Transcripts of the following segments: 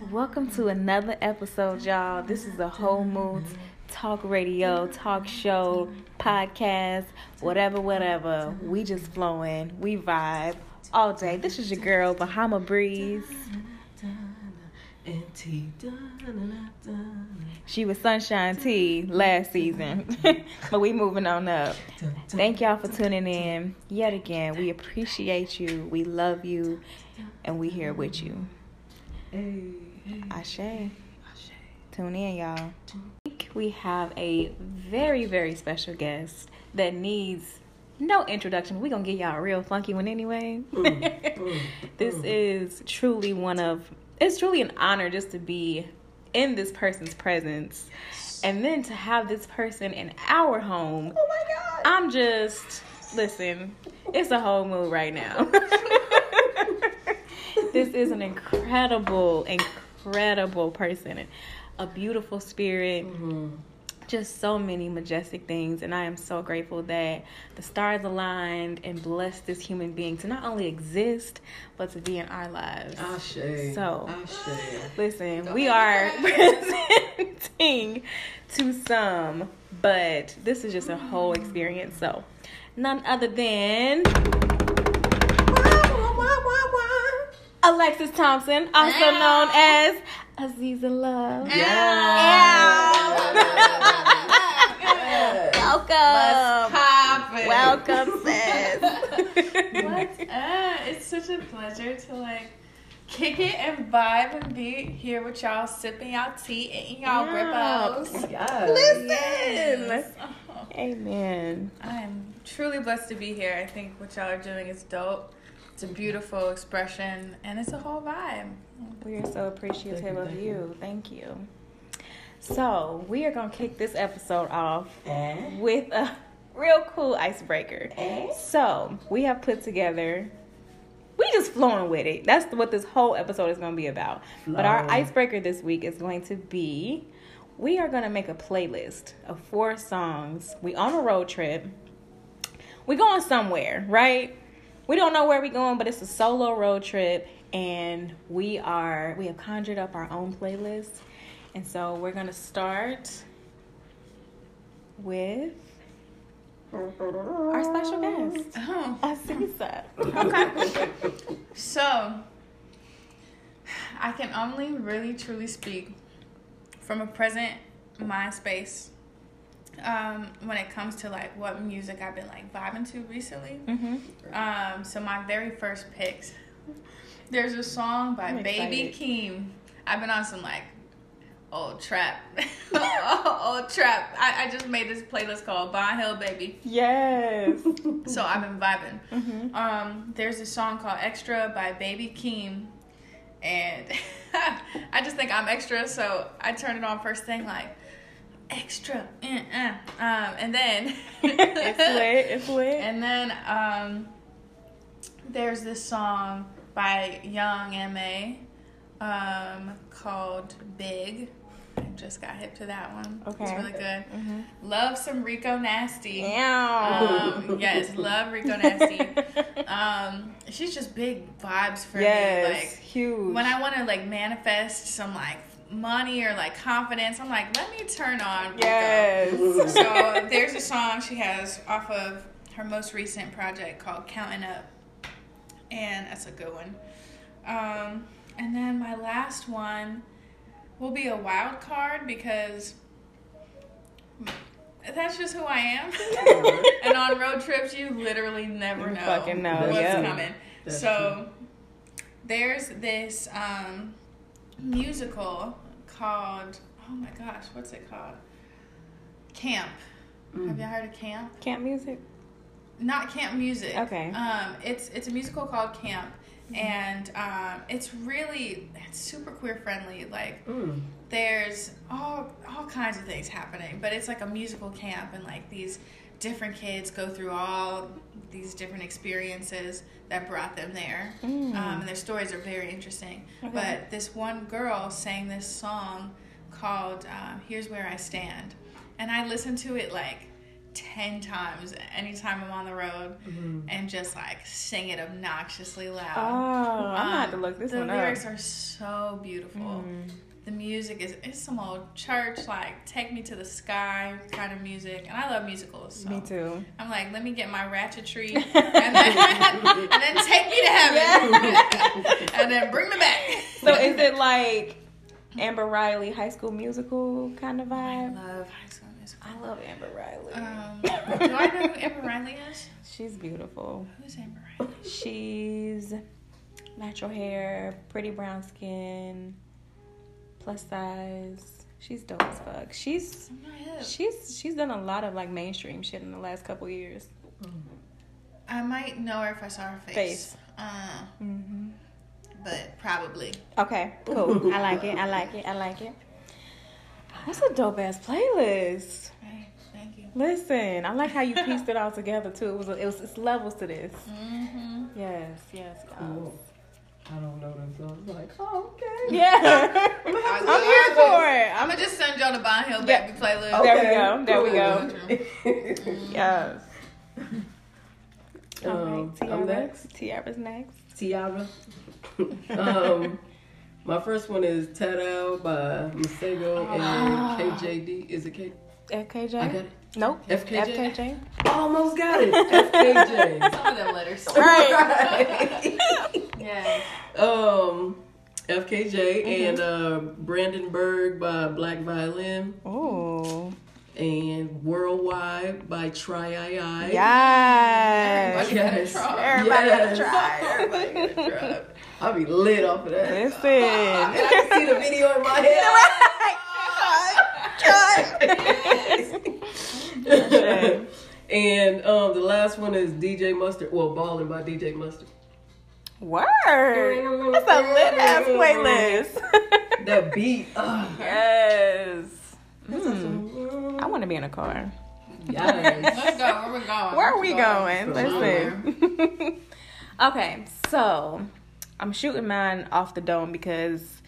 Welcome to another episode, y'all. This is the Whole Moods Talk Radio, talk show, podcast, whatever, whatever. We just flowing, we vibe all day. This is your girl, Bahama Breeze. She was Sunshine T last season, but we moving on up. Thank y'all for tuning in yet again. We appreciate you, we love you, and we here with you. Ashe. Tune in, y'all. We have a very, very special guest that needs no introduction. We're going to get y'all a real funky one anyway. this is truly one of, it's truly an honor just to be in this person's presence. And then to have this person in our home. Oh my God. I'm just, listen, it's a whole mood right now. this is an incredible, incredible person, a beautiful spirit. Mm-hmm. Just so many majestic things, and I am so grateful that the stars aligned and blessed this human being to not only exist but to be in our lives. Ashe. So, Ashe. Listen, we are presenting to some, but this is just a whole experience. So, none other than Alexis Thompson, also known as Aziza Love. Welcome. Poppin'. Welcome, sis. What's up? Uh, it's such a pleasure to like kick it and vibe and be here with y'all, sipping y'all tea, eating y'all Yeah. rippos. Yes. Listen. Yes. Oh, Amen. I am truly blessed to be here. I think what y'all are doing is dope. It's a beautiful expression and it's a whole vibe. We are so appreciative Thank you, of thank you. you. Thank you. So, we are going to kick this episode off Eh? with a real cool icebreaker. Eh? So, we have put together we just flowing with it. That's what this whole episode is going to be about. But our icebreaker this week is going to be we are going to make a playlist of four songs. We on a road trip. We going somewhere, right? We don't know where we're going, but it's a solo road trip and we are we have conjured up our own playlist. And so we're to start with our special guest, uh-huh. Oh, Aziza. okay. so, I can only really truly speak from a present mind space um, when it comes to like what music I've been like vibing to recently. Mm-hmm. Um, so my very first picks. There's a song by I'm Baby excited. Keem. I've been on some like old trap, old trap. I, I just made this playlist called Bond Hill Baby. Yes. So I've been vibing. mm-hmm. Um, there's a song called Extra by Baby Keem, and I just think I'm extra, so I turn it on first thing like extra, uh, uh. um, and then it's lit. It's lit. and then um, there's this song by Young M.A um, called Big. I just got hip to that one. Okay. It's really good. mm-hmm. Love some Rico Nasty. Meow. Um, yes, love Rico Nasty. Um, she's just big vibes for yes. me. Like huge. when I want to like manifest some like money or like confidence, I'm like, let me turn on Rico. yes. So there's a song she has off of her most recent project called Counting Up, and that's a good one. Um, and then my last one will be a wild card because that's just who I am. and on road trips, you literally never know, know, what's yeah. coming. So there's this um, musical called oh my gosh, what's it called? Camp. Mm. Have you heard of Camp? Camp music. Not Camp Music. Okay. Um, it's it's a musical called Camp, and um, it's really it's super queer friendly. Like Mm. there's all all kinds of things happening, but it's like a musical camp, and like these different kids go through all these different experiences that brought them there, Mm. um, and their stories are very interesting. Okay. But this one girl sang this song called um, "Here's Where I Stand," and I listened to it like ten times anytime I'm on the road, and just like sing it obnoxiously loud. Oh, loud. I'm gonna have to Um, look this one up. the lyrics are so beautiful. Mm. The music is it's some old church like take me to the sky kind of music, and I love musicals. So Me too. I'm like, let me get my ratchetry, and then, and then take me to heaven, and then bring me back. So is it like Amber Riley High School Musical kind of vibe? I love High School Musical. I love Amber Riley. Um, do I know who Amber Riley is? She's beautiful. Who's Amber Riley? She's natural hair, pretty brown skin, plus size. She's dope as fuck. She's I'm not hip. she's she's done a lot of like mainstream shit in the last couple years. I might know her if I saw her face. Face. Uh, hmm but probably. Okay, cool. I like it. I like it. I like it. That's a dope ass playlist. Right. Thank you. Listen, I like how you pieced it all together too. It was it was it's levels to this. Mm-hmm. Yes, yes, yes. Cool. I don't know them, so I was like, oh, okay. Yeah, I'm here for it. I'm I'm gonna just send y'all the Bond Hill Yeah. Baby playlist. There we go. There we go. go. yes. All um, right, Tiara. I'm next. Tiara's next. Tiara. um, my first one is Tadow by Masego Ah. and KJD. Is it K? FKJ. I got it. Nope. FKJ? FKJ. Almost got it. FKJ. Some of them letters. Right. Yeah. um, FKJ Mm-hmm. and uh, Brandenburg by Black Violin Ooh. and Worldwide by Try I. I. Yes. Everybody. Everybody Yes. gotta try. Everybody try. I'll be lit off of that. Listen. And I can see the video in my head. and um, the last one is DJ Mustard. Well, Ballin' by DJ Mustard. Word. That's a lit ass playlist. the beat. Uh, yes. Mm. I want to be in a car. yes. Let's go. Where we going? Where are we Let's going? Listen. okay, so I'm shooting mine off the dome because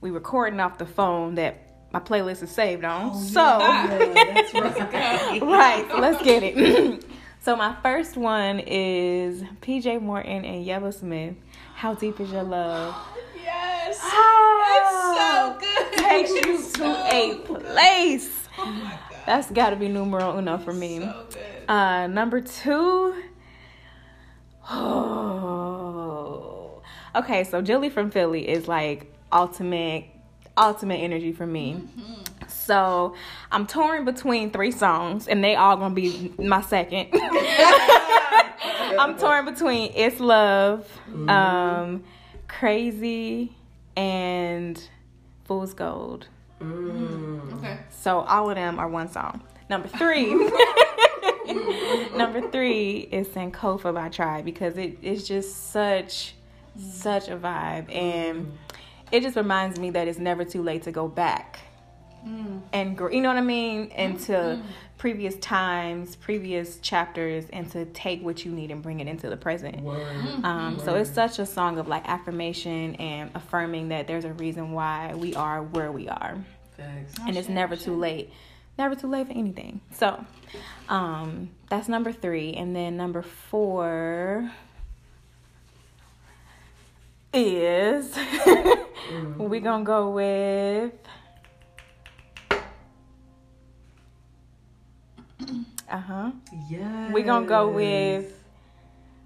we recording off the phone that my playlist is saved on. so Yeah, that's right. right, so let's get it. So my first one is PJ Morton and Yebba Smith. How deep is your love? Yes. Ah, It's so good. takes you to a place. Oh my god. That's got to be numero uno for me. So good. Uh, number two. Oh. Okay, so Jilly from Philly is like ultimate, ultimate energy for me. So I'm torn between three songs, and they all gonna be my second. I'm torn between "It's Love," um, "Crazy," and "Fool's Gold." Mm. Okay. So all of them are one song. Number three. Number three is Sankofa by Tribe because it is just such such a vibe and it just reminds me that it's never too late to go back and gr- you know what I mean? Into previous times, previous chapters and to take what you need and bring it into the present. Word. Um, so it's such a song of like affirmation and affirming that there's a reason why we are where we are. Thanks. and it's never too late. Never too late for anything. So um that's number three. And then number four is we gonna go with uh-huh Yeah. We're gonna go with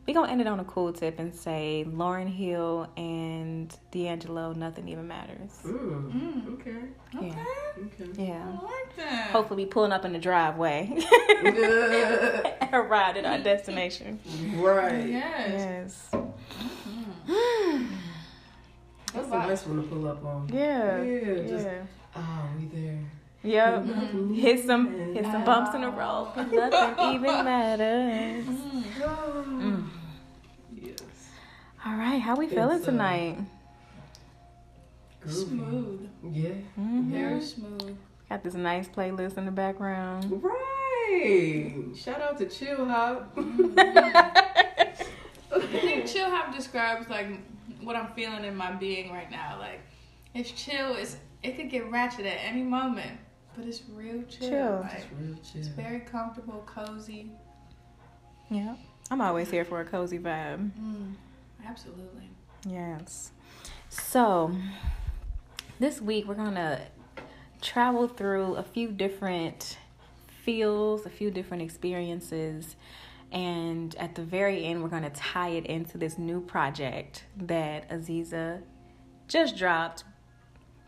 We're gonna end it on a cool tip and say Lauryn Hill and D'Angelo Nothing Even Matters Mm. Okay. yeah Okay. yeah I like that. hopefully we pulling up in the driveway Yeah. arrived at our destination. right. Yes. yes. That's a nice one to pull up on. Yeah. Yeah, Yeah. just- Ah, we there. Yep. Mm-hmm. Hit some hit some bumps in the road. 'cause Nothing even matters. Mm. Yes. All right, how we feeling It's, uh, tonight? Groovy. Smooth. Yeah. Mhm. Very smooth. Got this nice playlist in the background. Right. Shout out to Chill Hop. I think chill hop describes like what I'm feeling in my being right now. Like it's chill. It's it could get ratchet at any moment. But it's real chill. Chill. Like, It's real it's very comfortable, cozy. Yeah. I'm always here for a cozy vibe. Mm, absolutely. Yes. So, this week we're going to travel through a few different feels, a few different experiences, and at the very end, we're going to tie it into this new project that Aziza just dropped,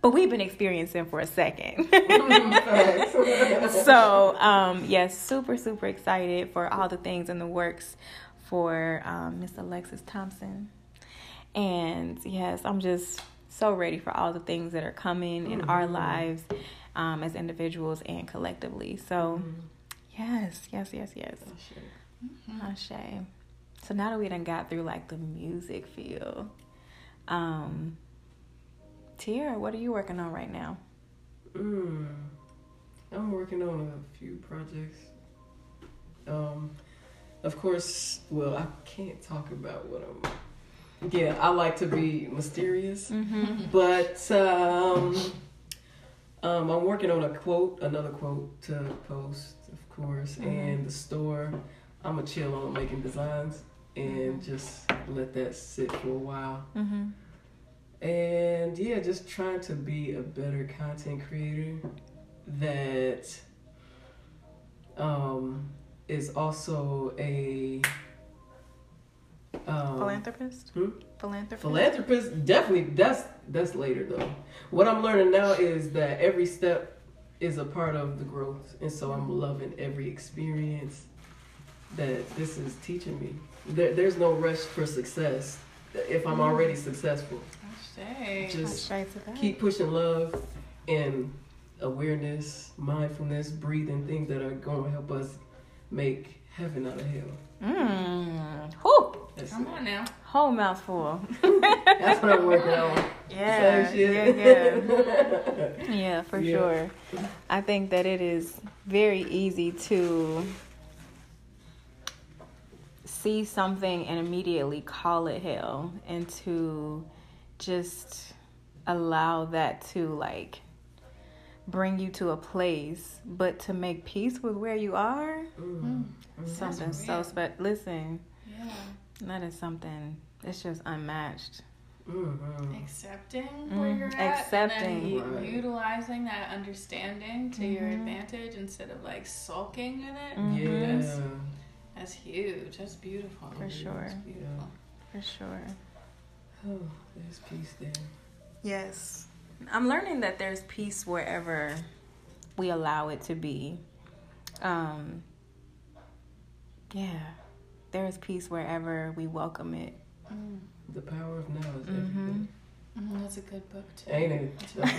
but we've been experiencing for a second. so, um, yes, super, super excited for all the things in the works for um, Miss Alexis Thompson. And yes, I'm just so ready for all the things that are coming in our lives um, as individuals and collectively. So, yes, yes, yes, yes. Ashe. So now that we done got through like the music feel, um, Tiara, what are you working on right now? Mm. I'm working on a few projects. Um, of course, well, I can't talk about what I'm. Yeah, I like to be mysterious, Mm-hmm. but um, um, I'm working on a quote, another quote to post, of course, and the store. I'm gonna chill on making designs and just let that sit for a while. Mm-hmm. And yeah, just trying to be a better content creator that um, is also a um, Philanthropist? Hmm? Philanthropist? philanthropist. Definitely, that's that's later though. What I'm learning now is that every step is a part of the growth, and so I'm loving every experience that this is teaching me. There, there's no rush for success if I'm already successful. Ashe. Just Ashe to that. keep pushing love and awareness, mindfulness, breathing, things that are going to help us make heaven out of hell. Mmm. Whew. That's, Come on now. Whole mouthful. that's what I'm working on. Yeah. Yeah, yeah. Yeah, for Yeah. sure. I think that it is very easy to see something and immediately call it hell and to just allow that to like bring you to a place but to make peace with where you are Mm. something so real. special listen Yeah. that is something it's just unmatched Mhm. Accepting Mm, where you're at. accepting. And then Right. u- utilizing that understanding to your Mhm. advantage instead of like sulking in it. Mhm. Yeah. That's, that's huge. That's beautiful. For sure. That's beautiful. for sure Oh, there's peace there. Yes. I'm learning that there's peace wherever we allow it to be. Um yeah. There is peace wherever we welcome it. Mm. The power of now is Mhm. everything. Mm, that's a good book too. Ain't it? That's That's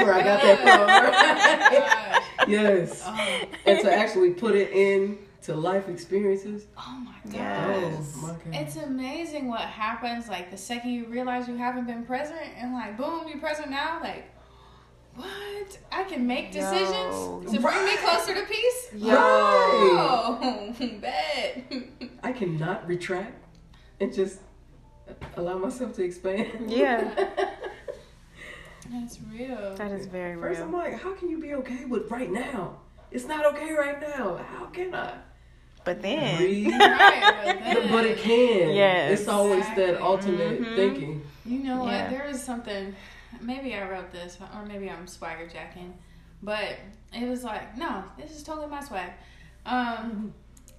where I got that, that's where I got that from. yes. Oh, And to actually put it in to life experiences. oh my god. Yes. Oh my god. It's amazing what happens like the second you realize you haven't been present and like boom, you're present now. Like, what? I can make decisions Yo. to bring me closer to peace? Yo. Oh, bet. I cannot retract and just allow myself to expand. Yeah. That's real. That is very First, I'm like, how can you be okay with right now? It's not okay right now. How can I? But then Breathe. Right, but, then, but it can. Yes. It's always Exactly. that ultimate Mhm. thinking. You know what? Yeah. There is something. Maybe I wrote this, or maybe I'm swagger jacking, but it was like, no, this is totally my swag. Um,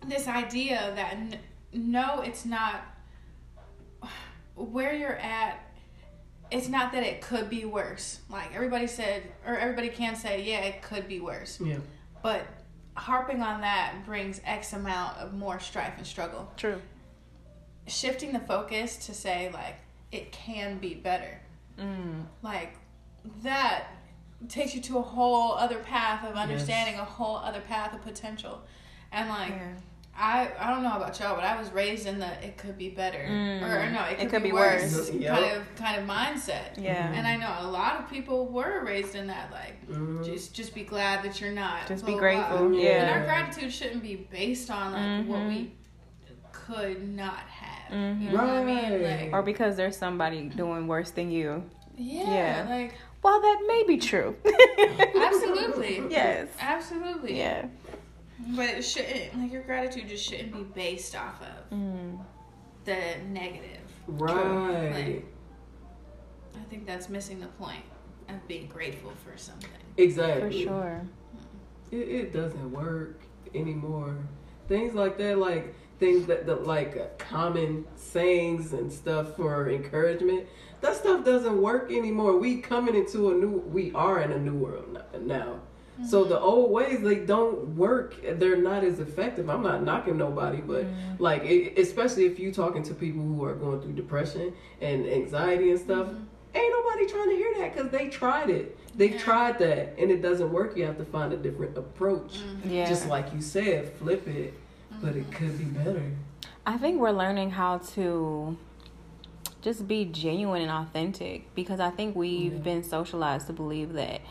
this idea that n- no, it's not where you're at. It's not that it could be worse. Like everybody said, or everybody can say, yeah, it could be worse. Yeah. But harping on that brings X amount of more strife and struggle. true. Shifting the focus to say like it can be better Mm. like that takes you to a whole other path of understanding a whole other path of potential and like Yeah. I i don't know about y'all but i was raised in the it could be better Mm. or, no it could, be, be worse, worse. Yep. kind of kind of mindset Yeah. and i know a lot of people were raised in that like Mhm. just just be glad that you're not Just blah, be grateful. blah. Yeah. and our gratitude shouldn't be based on like what Mhm. we could not have Mhm. you know what i mean Right. like Or because there's somebody doing worse than you. yeah, Yeah. like while that may be true. Absolutely. Yes. Absolutely. Yeah. But it shouldn't like your gratitude just shouldn't be based off of Mm. the negative. Right. Like, I think that's missing the point of being grateful for something. Exactly. For sure. It, it doesn't work anymore. Things like that, like things that, that like uh, common sayings and stuff for encouragement. That stuff doesn't work anymore. We coming into a new. We are in a new world n- now. So the mm-hmm. old ways they don't work. They're not as effective. I'm not knocking nobody, but mm-hmm. like it, especially if you're talking to people who are going through depression and anxiety and stuff. Mm-hmm. Ain't nobody trying to hear that because they tried it. They've Yeah. tried that and it doesn't work. You have to find a different approach. Yeah. Just like you said, flip it, but it could be better. I think we're learning how to just be genuine and authentic because I think we've Yeah. been socialized to believe that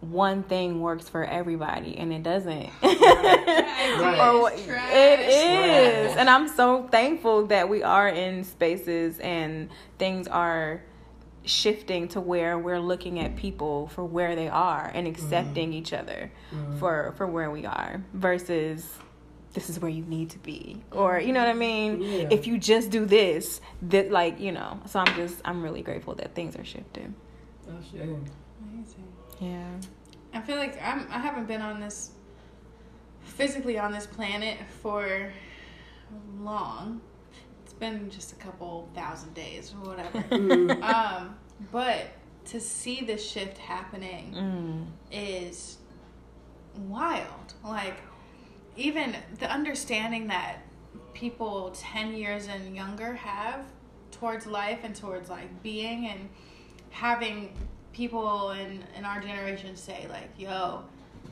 one thing works for everybody and it doesn't. Right. Or It's trash. it is. Right. And I'm so thankful that we are in spaces and things are shifting to where we're looking at people for where they are and accepting each other Mhm. for for where we are versus this is where you need to be or you know what i mean Yeah. if you just do this that like you know so i'm just i'm really grateful that things are shifting Oh, shame. Amazing. Yeah I feel like I'm I haven't been on this physically on this planet for long. It's been just a couple thousand days or whatever. Mm. um, but to see this shift happening mm. is wild. Like even the understanding that people 10 years and younger have towards life and towards like being and having people in in our generation say like yo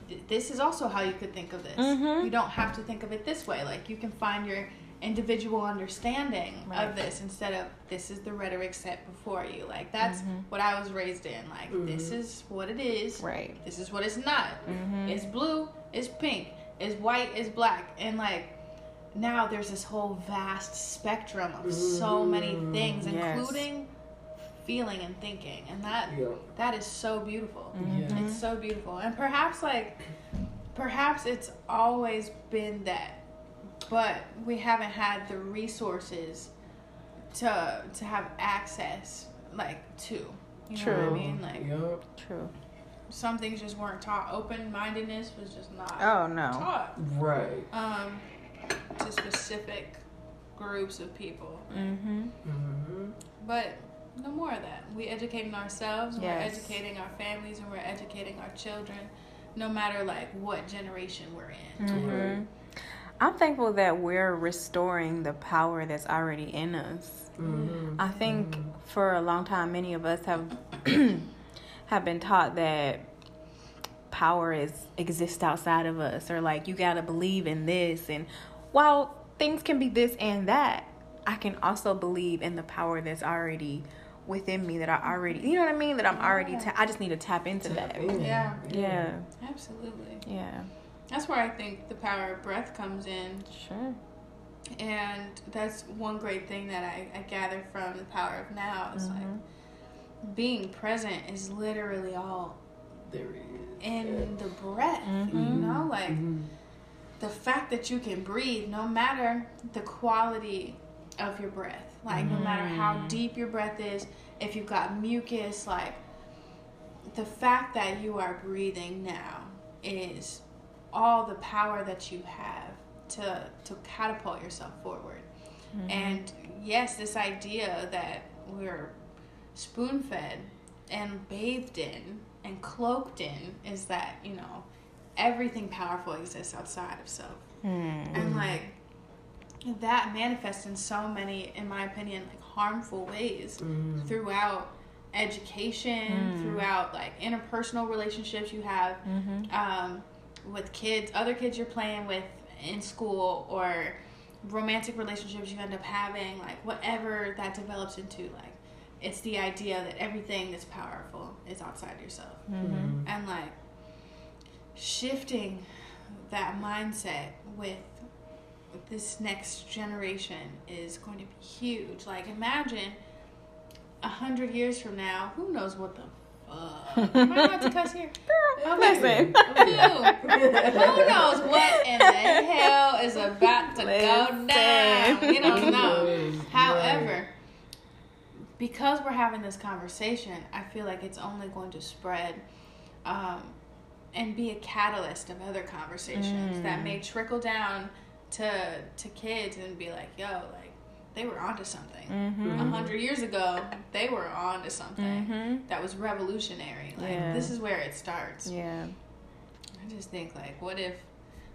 th- this is also how you could think of this Mhm. you don't have to think of it this way like you can find your individual understanding Right. of this instead of this is the rhetoric set before you like that's Mhm. what i was raised in like this Mhm. is what it is right this is what it's not Mhm. it's blue it's pink it's white it's black and like now there's this whole vast spectrum of so many things Yes. including feeling and thinking and that Yeah. that is so beautiful Yeah. it's so beautiful and perhaps like perhaps it's always been that but we haven't had the resources to to have access like to you know True. what i mean like Yup. true some things just weren't taught open-mindedness was just not oh no taught Right. um to specific groups of people mm-hmm Mm-hmm. but no more of that We're educating ourselves Yes. we're educating our families and we're educating our children no matter like what generation we're in hmm I'm thankful that we're restoring the power that's already in us. Mm-hmm. I think for a long time, many of us have have been taught that power is exists outside of us, or like you gotta believe in this. And while things can be this and that, I can also believe in the power that's already within me. That I already, you know what I mean? That I'm already. Ta- I just need to tap into that. Yeah. Yeah, absolutely yeah, that's where i think the power of breath comes in sure. and that's one great thing that i, I gather from the power of now is Mhm. like being present is literally all There it is. in the breath you Mhm. know like Mhm. the fact that you can breathe no matter the quality of your breath like no matter how Mm. deep your breath is if you've got mucus like the fact that you are breathing now is all the power that you have to to catapult yourself forward Mm-hmm. and yes this idea that we're spoon fed and bathed in and cloaked in is that you know everything powerful exists outside of self Mm. and like that manifests in so many in my opinion like harmful ways Mhm. throughout education Mm. throughout like interpersonal relationships you have Mm-hmm. um, with kids other kids you're playing with in school or romantic relationships you end up having like whatever that develops into like it's the idea that everything that's powerful is outside yourself Mm-hmm. and like shifting that mindset with this next generation is going to be huge like imagine a hundred years from now who knows what the fuck. Am I allowed to cuss here? Okay. Listen. Who, who knows what in the hell is about to go down? You don't know. However, because we're having this conversation, I feel like it's only going to spread um, and be a catalyst of other conversations that may trickle down to to kids and be like, "Yo, like they were onto something. Mm-hmm. A hundred years ago, they were onto something Mm-hmm. that was revolutionary. Like Yeah. this is where it starts. Yeah. I just think like, what if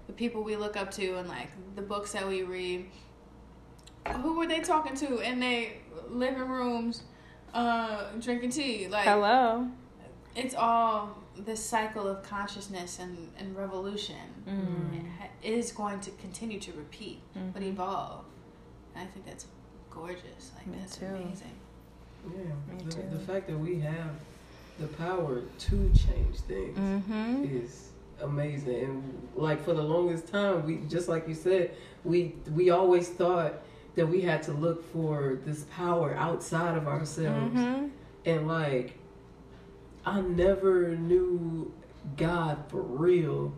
the people we look up to and like the books that we read, who were they talking to in their living rooms, uh, drinking tea? Like Hello. it's all this cycle of consciousness and, and revolution Mm. It is going to continue to repeat but Mhm. evolve. And I think that's gorgeous. Like Me that's too. amazing. Yeah, Me the, too. the fact that we have the power to change things Mm-hmm. is amazing. And like for the longest time, we just like you said, we we always thought that we had to look for this power outside of ourselves. Mm-hmm. And like, I never knew God for real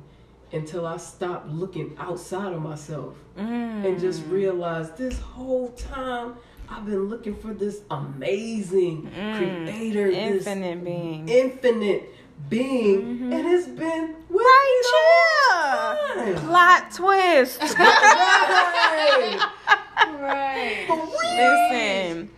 until I stopped looking outside of myself Mm. and just realized this whole time I've been looking for this amazing Mm. creator, this infinite being. infinite being, Mhm. and it's been right here. the whole time. Plot twist. Right. Right. For real. listen,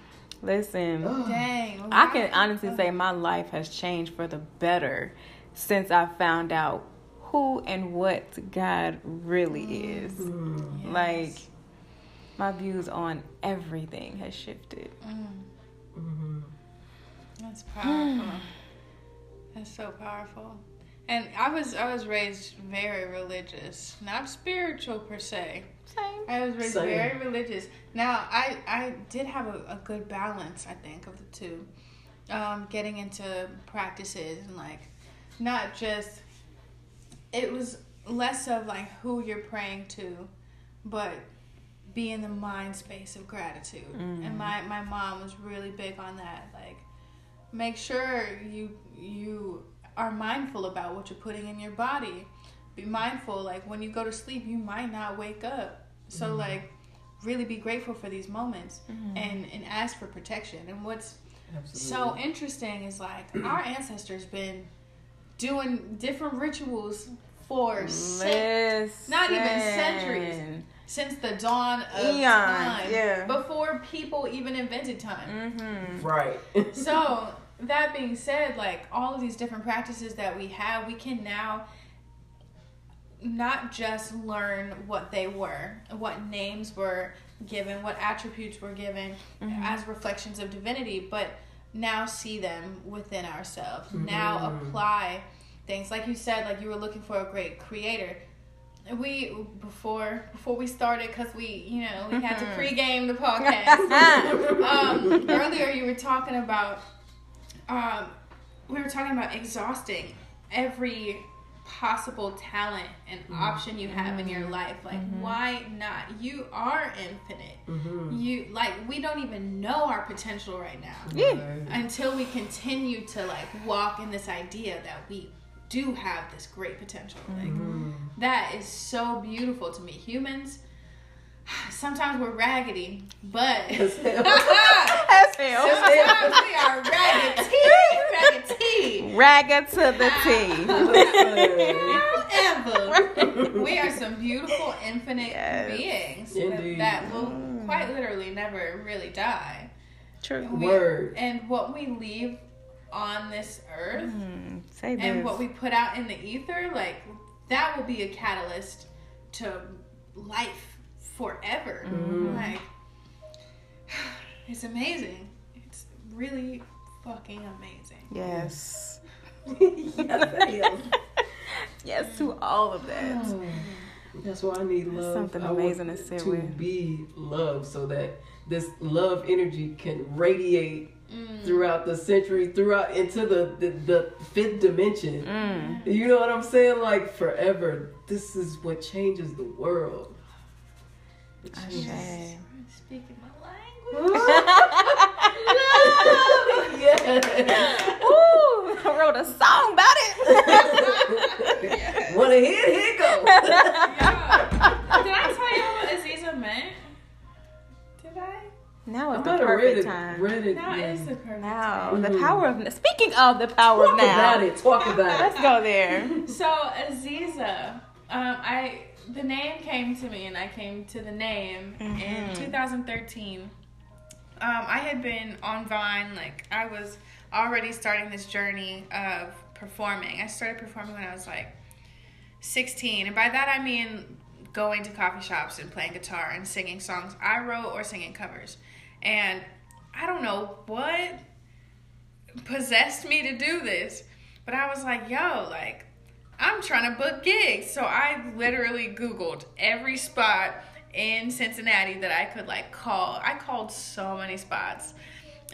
listen. Ugh. Dang. I can honestly say my life has changed for the better since I found out who and what God really is. Mm. Like my views on everything has shifted. Mm, Mhm. that's powerful. that's so powerful. And I was I was raised very religious, not spiritual per se. Same. I was raised Same. very religious. Now I I did have a, a good balance, I think, of the two. Um, getting into practices and like not just it was less of like who you're praying to, but be in the mind space of gratitude. And my, my mom was really big on that. Like make sure you you are mindful about what you're putting in your body. Be mindful, like when you go to sleep, you might not wake up. So like really be grateful for these moments and, and ask for protection. And what's so interesting is like our ancestors been doing different rituals for cen- Listen. not even centuries. since the dawn of Eons, time. yeah. Before people even invented time. Mm-hmm. right. So that being said, like all of these different practices that we have, we can now not just learn what they were, what names were given, what attributes were given as reflections of divinity, but now see them within ourselves. Now Mhm. apply things like you said, like you were looking for a great creator. We before before we started because we you know we had to Mhm. pregame the podcast um, earlier you were talking about um, we were talking about exhausting every possible talent and option you have in your life. Like why not? You are infinite. Mhm. you like we don't even know our potential right now Yeah. Until we continue to like walk in this idea that we do have this great potential. Like Mhm. that is so beautiful to me. Humans sometimes we're raggedy but As hell. That's hell. Sometimes we are raggedy, raggedy. Ragga to the T. However, we are some beautiful, infinite Yes. beings Indeed. that will quite literally never really die. True. We- Word. And what we leave on this earth Mm, say this. and what we put out in the ether, like that will be a catalyst to life forever. Mhm. Like it's amazing. It's really fucking amazing. yes. yes, yes to all of that. Oh, That's why I need love. something I want amazing to sit to with. be love, so that this love energy can radiate Mm. throughout the century, throughout into the the, the fifth dimension. Mm. You know what I'm saying? Like forever. This is what changes the world. It changes- Ashe. Speaking my language. yes. Ooh, I wrote a song about it. Want to hit? Here go. Yeah. Did I tell you what Aziza meant? Did I? now I is the might have read perfect it. time. Read it. Now yeah. is the perfect Now, time. the power of speaking of the power Talk of now. about it. Talk about it. Let's go there. So Aziza, um, I the name came to me, and I came to the name in Mhm. 2013. Um, I had been on Vine, like I was already starting this journey of performing. I started performing when I was like 16, and by that I mean going to coffee shops and playing guitar and singing songs I wrote or singing covers. And I don't know what possessed me to do this, but I was like, yo, like, I'm trying to book gigs. So I literally Googled every spot in Cincinnati that I could like call. I called so many spots.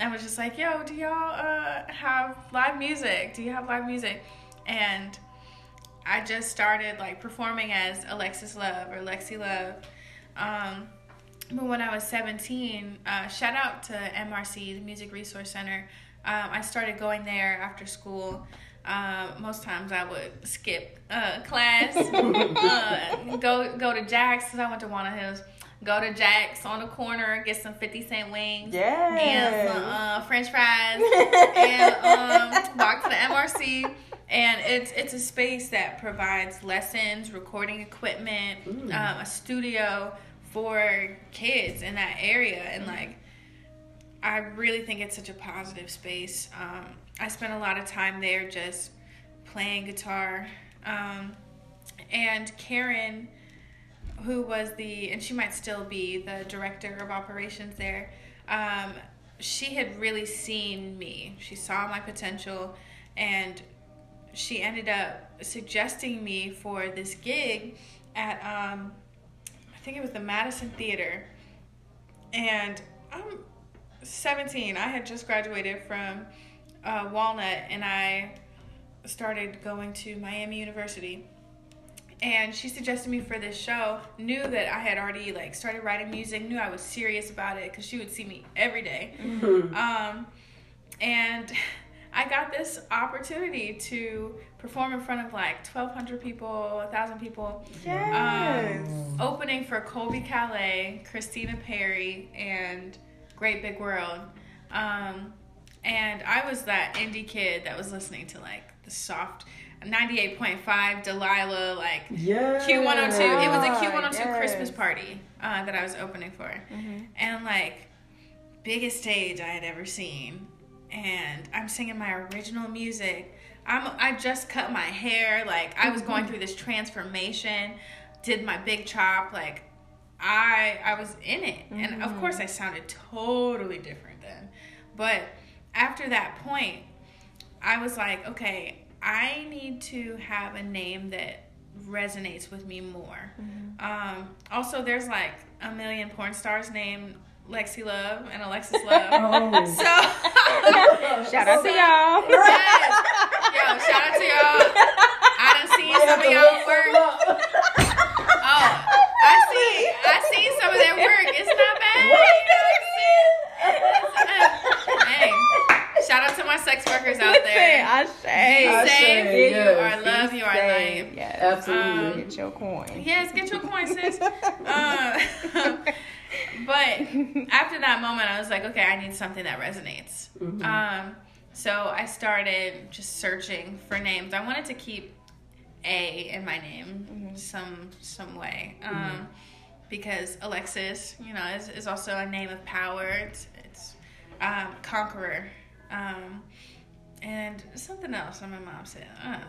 I was just like, yo, do y'all uh, have live music? Do you have live music? And I just started like performing as Alexis Love or Lexi Love. Um, but when I was 17, uh, shout out to MRC, the Music Resource Center. Um, I started going there after school. Um, most times I would skip uh, class, uh, go go to Jack's because I went to Walnut Hills. Go to Jack's on the corner, get some 50 cent wings and some uh, French fries, and um, walk to the MRC. And it's it's a space that provides lessons, recording equipment, Mm. um, a studio for kids in that area, and like I really think it's such a positive space. Um, I spent a lot of time there just playing guitar, um, and Karen, who was the and she might still be the director of operations there. Um, she had really seen me. She saw my potential, and she ended up suggesting me for this gig at um, I think it was the Madison Theater, and I'm 17. I had just graduated from uh, Walnut, and I started going to Miami University. And she suggested me for this show. Knew that I had already like started writing music. Knew I was serious about it because she would see me every day. Um, and I got this opportunity to perform in front of like 1,200 people, 1,000 people. Yes. Um, opening for Colbie Caillat, Christina Perri, and Great Big World. Um, and I was that indie kid that was listening to like the soft 98.5 Delilah, like Yeah. Q102. It was a Oh, Q102 yes. Christmas party uh, that I was opening for. Mhm. And like, biggest stage I had ever seen. And I'm singing my original music. I'm, I just cut my hair. Like, I was going through this transformation, did my big chop. Like, I I was in it. And of course, I sounded totally different then. But after that point, I was like, okay, I need to have a name that resonates with me more. Um, also, there's like a million porn stars named Lexi Love and Alexis Love. Oh. so, Shout out to y'all. yes. yo, shout out to y'all. I done seen some of y'all work. Oh, I see. I seen some of their work. It's not bad. You know what I'm saying? Hey, shout out to my sex workers out there. I Be say. I safe. say, You yes. are loved. You are liked. Yes. Absolutely. Get your coin. Yes, get your coin, sis. Uh, but after that moment, I was like, okay, I need something that resonates. Mhm. Um, so I started just searching for names. I wanted to keep A in my name some some way, um, because Alexis, you know, is, is also a name of power. It's it's um, conqueror, um, and something else. And my mom said, uh.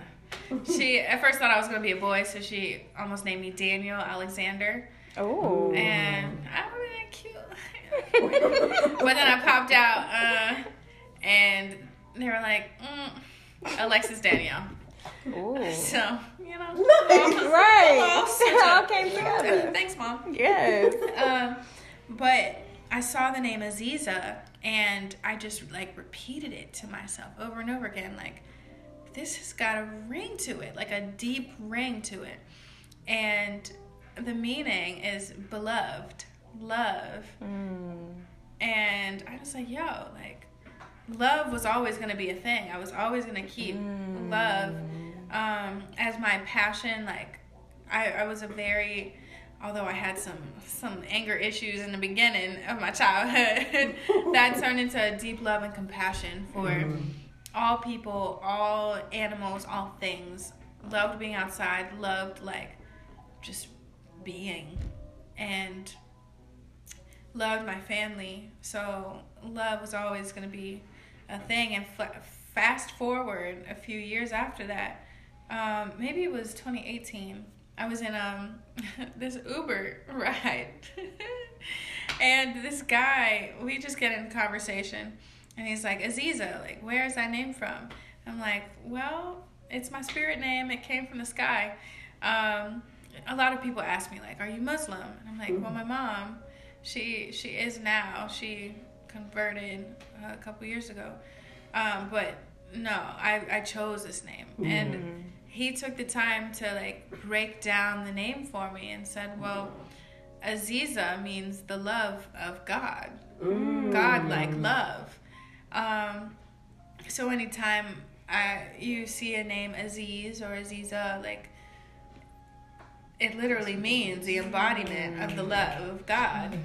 she at first thought I was gonna be a boy, so she almost named me Daniel Alexander. Oh. And I have been cute. but then I popped out, uh, and they were like, mm, Alexis Danielle. Ooh. So, you know. Right. It all came together. Thanks, Mom. Yes. Um, but I saw the name Aziza, and I just like repeated it to myself over and over again. Like, this has got a ring to it, like a deep ring to it. And the meaning is beloved, love. Mm. And I was like, yo, like, love was always going to be a thing. I was always going to keep Mm. love um, as my passion. Like, I, I was a very, although I had some some anger issues in the beginning of my childhood, that turned into a deep love and compassion for Mhm. all people, all animals, all things. Loved being outside. Loved like just being, and loved my family. So love was always going to be a thing. And fa- fast forward a few years after that, um, maybe it was 2018. I was in um this Uber ride, and this guy we just get in conversation, and he's like Aziza, like where is that name from? I'm like, well, it's my spirit name. It came from the sky. Um, a lot of people ask me like, are you Muslim? And I'm like, well, my mom, she she is now. She converted uh, a couple years ago, um, but no, I I chose this name and he took the time to like break down the name for me and said, "Well, Aziza means the love of God, Mm. God like love." Um, so anytime I you see a name Aziz or Aziza, like it literally means the embodiment of the love of God.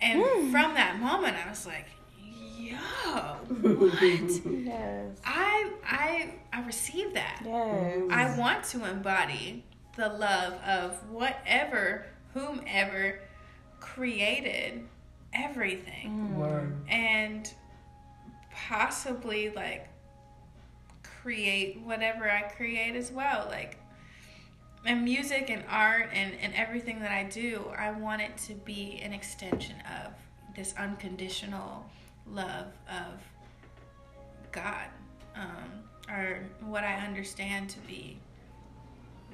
And from that moment, I was like, "Yo, what?" Yes. I I I received that. Yes. I want to embody the love of whatever, whomever created everything. Mm. Word. And possibly like create whatever I create as well. Like and music and art and, and everything that I do, I want it to be an extension of this unconditional love of God, um, or what I understand to be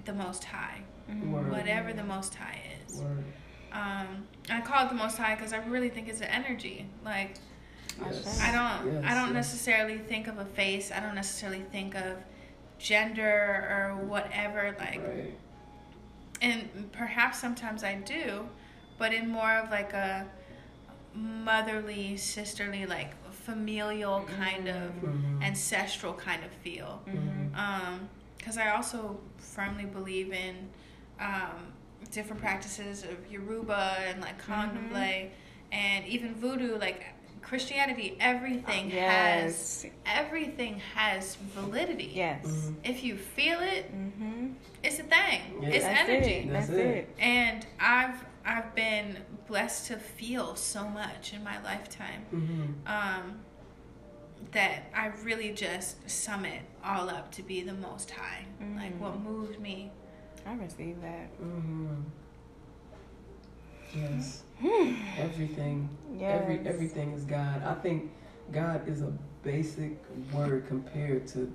the Most High, Word. whatever the Most High is. Um, I call it the Most High because I really think it's an energy. Like Yes. I don't, Yes, I don't yes. necessarily think of a face. I don't necessarily think of gender or whatever. Like, Right. and perhaps sometimes I do, but in more of like a motherly, sisterly, like familial kind of Mhm. ancestral kind of feel. Mm-hmm. Because I also firmly believe in um, different practices of Yoruba and like Candomblé and even voodoo, like Christianity. Everything Yes. has everything has validity. Yes. Mhm. If you feel it, Mm-hmm. it's a thing. Yeah. It's That's energy. It. That's That's it. it. And I've I've been blessed to feel so much in my lifetime Mhm. um, that I really just sum it all up to be the Most High. Like what Mm. moved me. I received that. Mhm. Yes. everything. Yes. Every everything is God. I think God is a basic word compared to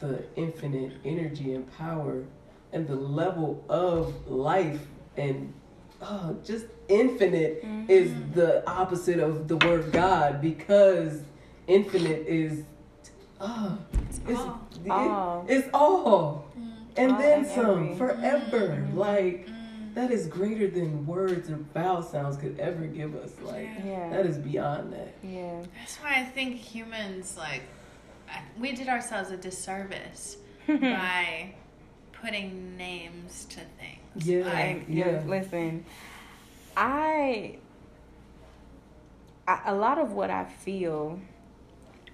the infinite energy and power and the level of life and uh, just infinite is the opposite of the word God because infinite is oh, It's it's, all. it- it's all Mm, and All then and some every. forever Mm. like mm, that is greater than words or vowel sounds could ever give us like yeah. Yeah. that is beyond that yeah. That's why I think humans like we did ourselves a disservice by putting names to things. Yeah. Like, yeah. Yeah. Listen, I, I, a lot of what I feel,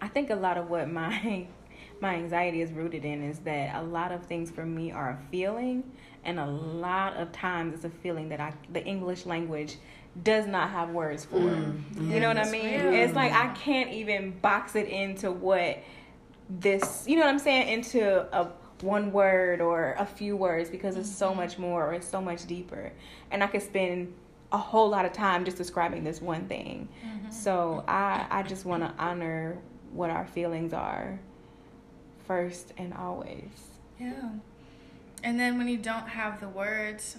I think a lot of what my my anxiety is rooted in is that a lot of things for me are a feeling, and a lot of times it's a feeling that I the English language does not have words for. Mm, You know what I mean? real. It's like I can't even box it into what this, you know what I'm saying, into a one word or a few words because it's so mm-hmm. much more or it's so much deeper. And I could spend a whole lot of time just describing this one thing. Mm-hmm. So I I just want to honor what our feelings are first and always. Yeah. And then when you don't have the words,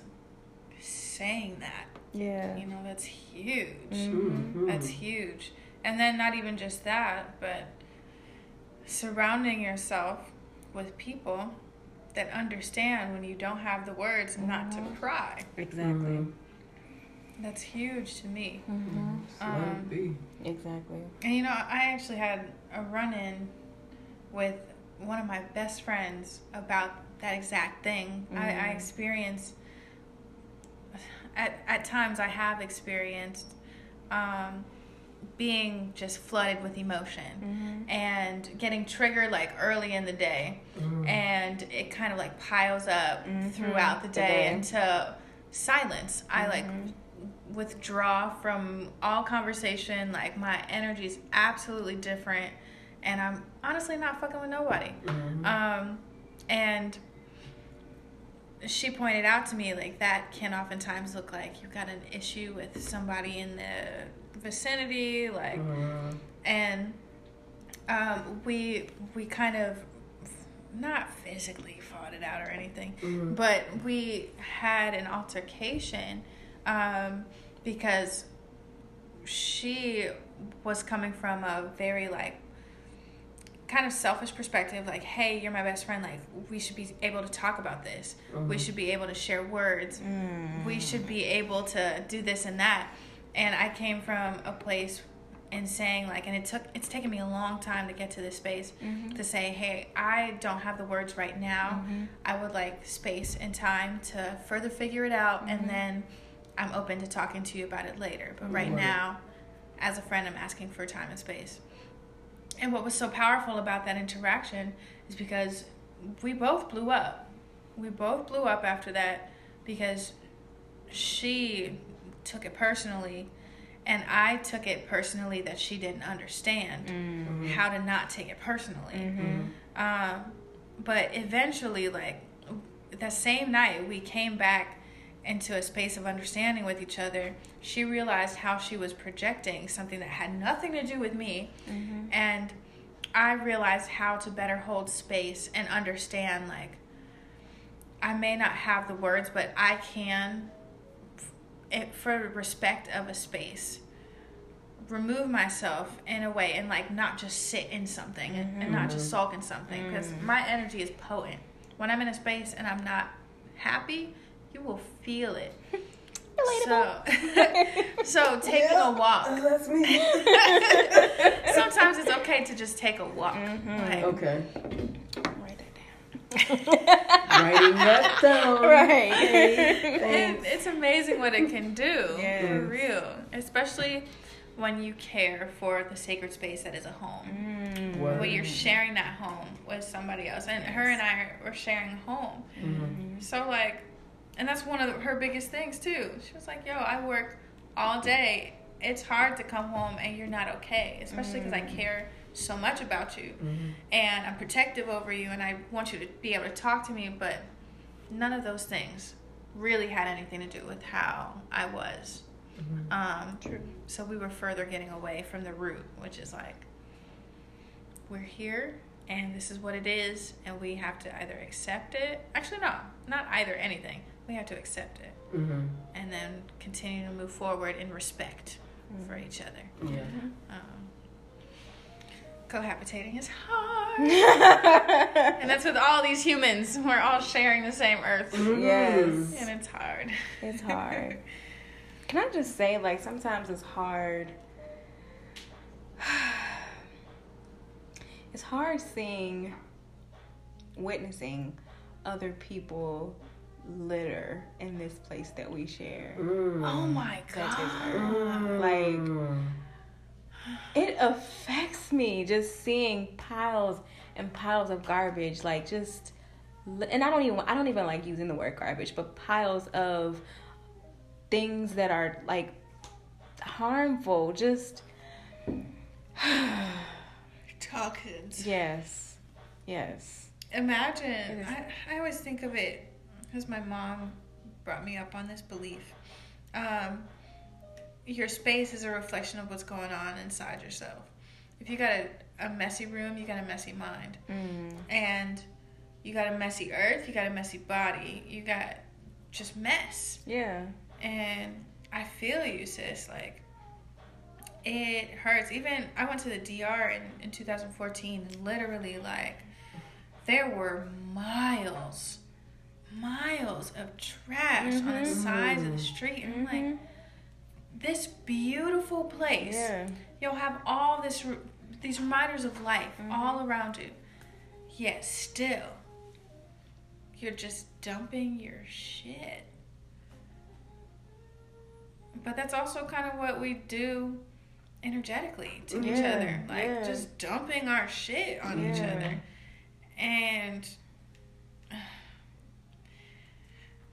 saying that, Yeah. you know, that's huge. Mhm. That's huge. And then not even just that, but surrounding yourself with people that understand when you don't have the words not to cry. Exactly. Mhm. that's huge to me. Mm-hmm. Um. Exactly. And you know, I actually had a run in with one of my best friends about that exact thing. I, I Mhm. experienced, at, at times, I have experienced um, being just flooded with emotion Mm-hmm. and getting triggered like early in the day. Mm. And it kind of like piles up Mhm. throughout the The day, day. into silence. I like Mhm. withdraw from all conversation. Like my energy is absolutely different, and I'm honestly not fucking with nobody. Mhm. Um, and she pointed out to me like that can oftentimes look like you've got an issue with somebody in the vicinity, like Uh, and um, we we kind of not physically fought it out or anything, Mhm. but we had an altercation um, because she was coming from a very like kind of selfish perspective like hey you're my best friend like we should be able to talk about this we Mhm. should be able to share words Mm. we should be able to do this and that and i came from a place in saying like and it took it's taken me a long time to get to this space Mhm. to say hey i don't have the words right now Mhm. i would like space and time to further figure it out Mhm. and then i'm open to talking to you about it later but right Right. now as a friend i'm asking for time and space and what was so powerful about that interaction is because we both blew up we both blew up after that because she took it personally and I took it personally that she didn't understand Mm. how to not take it personally. Mhm. Um, but eventually, like that same night, we came back into a space of understanding with each other. She realized how she was projecting something that had nothing to do with me, Mhm. and I realized how to better hold space and understand like I may not have the words, but I can, it, for respect of a space, remove myself in a way and like not just sit in something and, and not just Mhm. sulk in something because Mm. my energy is potent. When I'm in a space and I'm not happy, you will feel it. So, so taking a walk. That's me. Sometimes it's okay to just take a walk. Mhm. Like, okay. Write that down. Writing that down. Right. It, Thanks. it's amazing what it can do. For real. Especially when you care for the sacred space that is a home. Mm. Word. When you're sharing that home with somebody else. And her and I were sharing a home. Mhm. So, like, and that's one of the, her biggest things, too. She was like, yo, I work all day. It's hard to come home and you're not okay, especially because I Mm. care so much about you. Mhm. and I'm protective over you and I want you to be able to talk to me, but none of those things really had anything to do with how I was. Mhm. Um, True. so we were further getting away from the root, which is like, we're here and this is what it is, and we have to either accept it. Actually, no, not either anything. We have to accept it Mhm. and then continue to move forward in respect for each other. Yeah. Um, cohabitating is hard. And that's with all these humans. We're all sharing the same earth. Yes. And it's hard. It's hard. Can I just say, like, sometimes it's hard. It's hard seeing, witnessing other people litter in this place that we share. Mm. oh my That is god. Mm. Like- It affects me just seeing piles and piles of garbage, like just, and I don't even, I don't even like using the word garbage, but piles of things that are like harmful. Just Toxins. yes, yes. Imagine. I, I always think of it because my mom brought me up on this belief. Um, your space is a reflection of what's going on inside yourself. If you got a, a messy room, you got a messy mind. Mm. And you got a messy earth, you got a messy body, you got just mess. Yeah. And I feel you, sis. Like, it hurts. Even I went to the DR in, in 2014, and literally, like, there were miles, miles of trash on the Mhm. sides of the street. And I'm like, Mhm. this beautiful place. Yeah. You'll have all this these reminders of life Mm-hmm. all around you. Yet still, you're just dumping your shit. But that's also kind of what we do energetically to each other. Like yeah. just dumping our shit on each other. And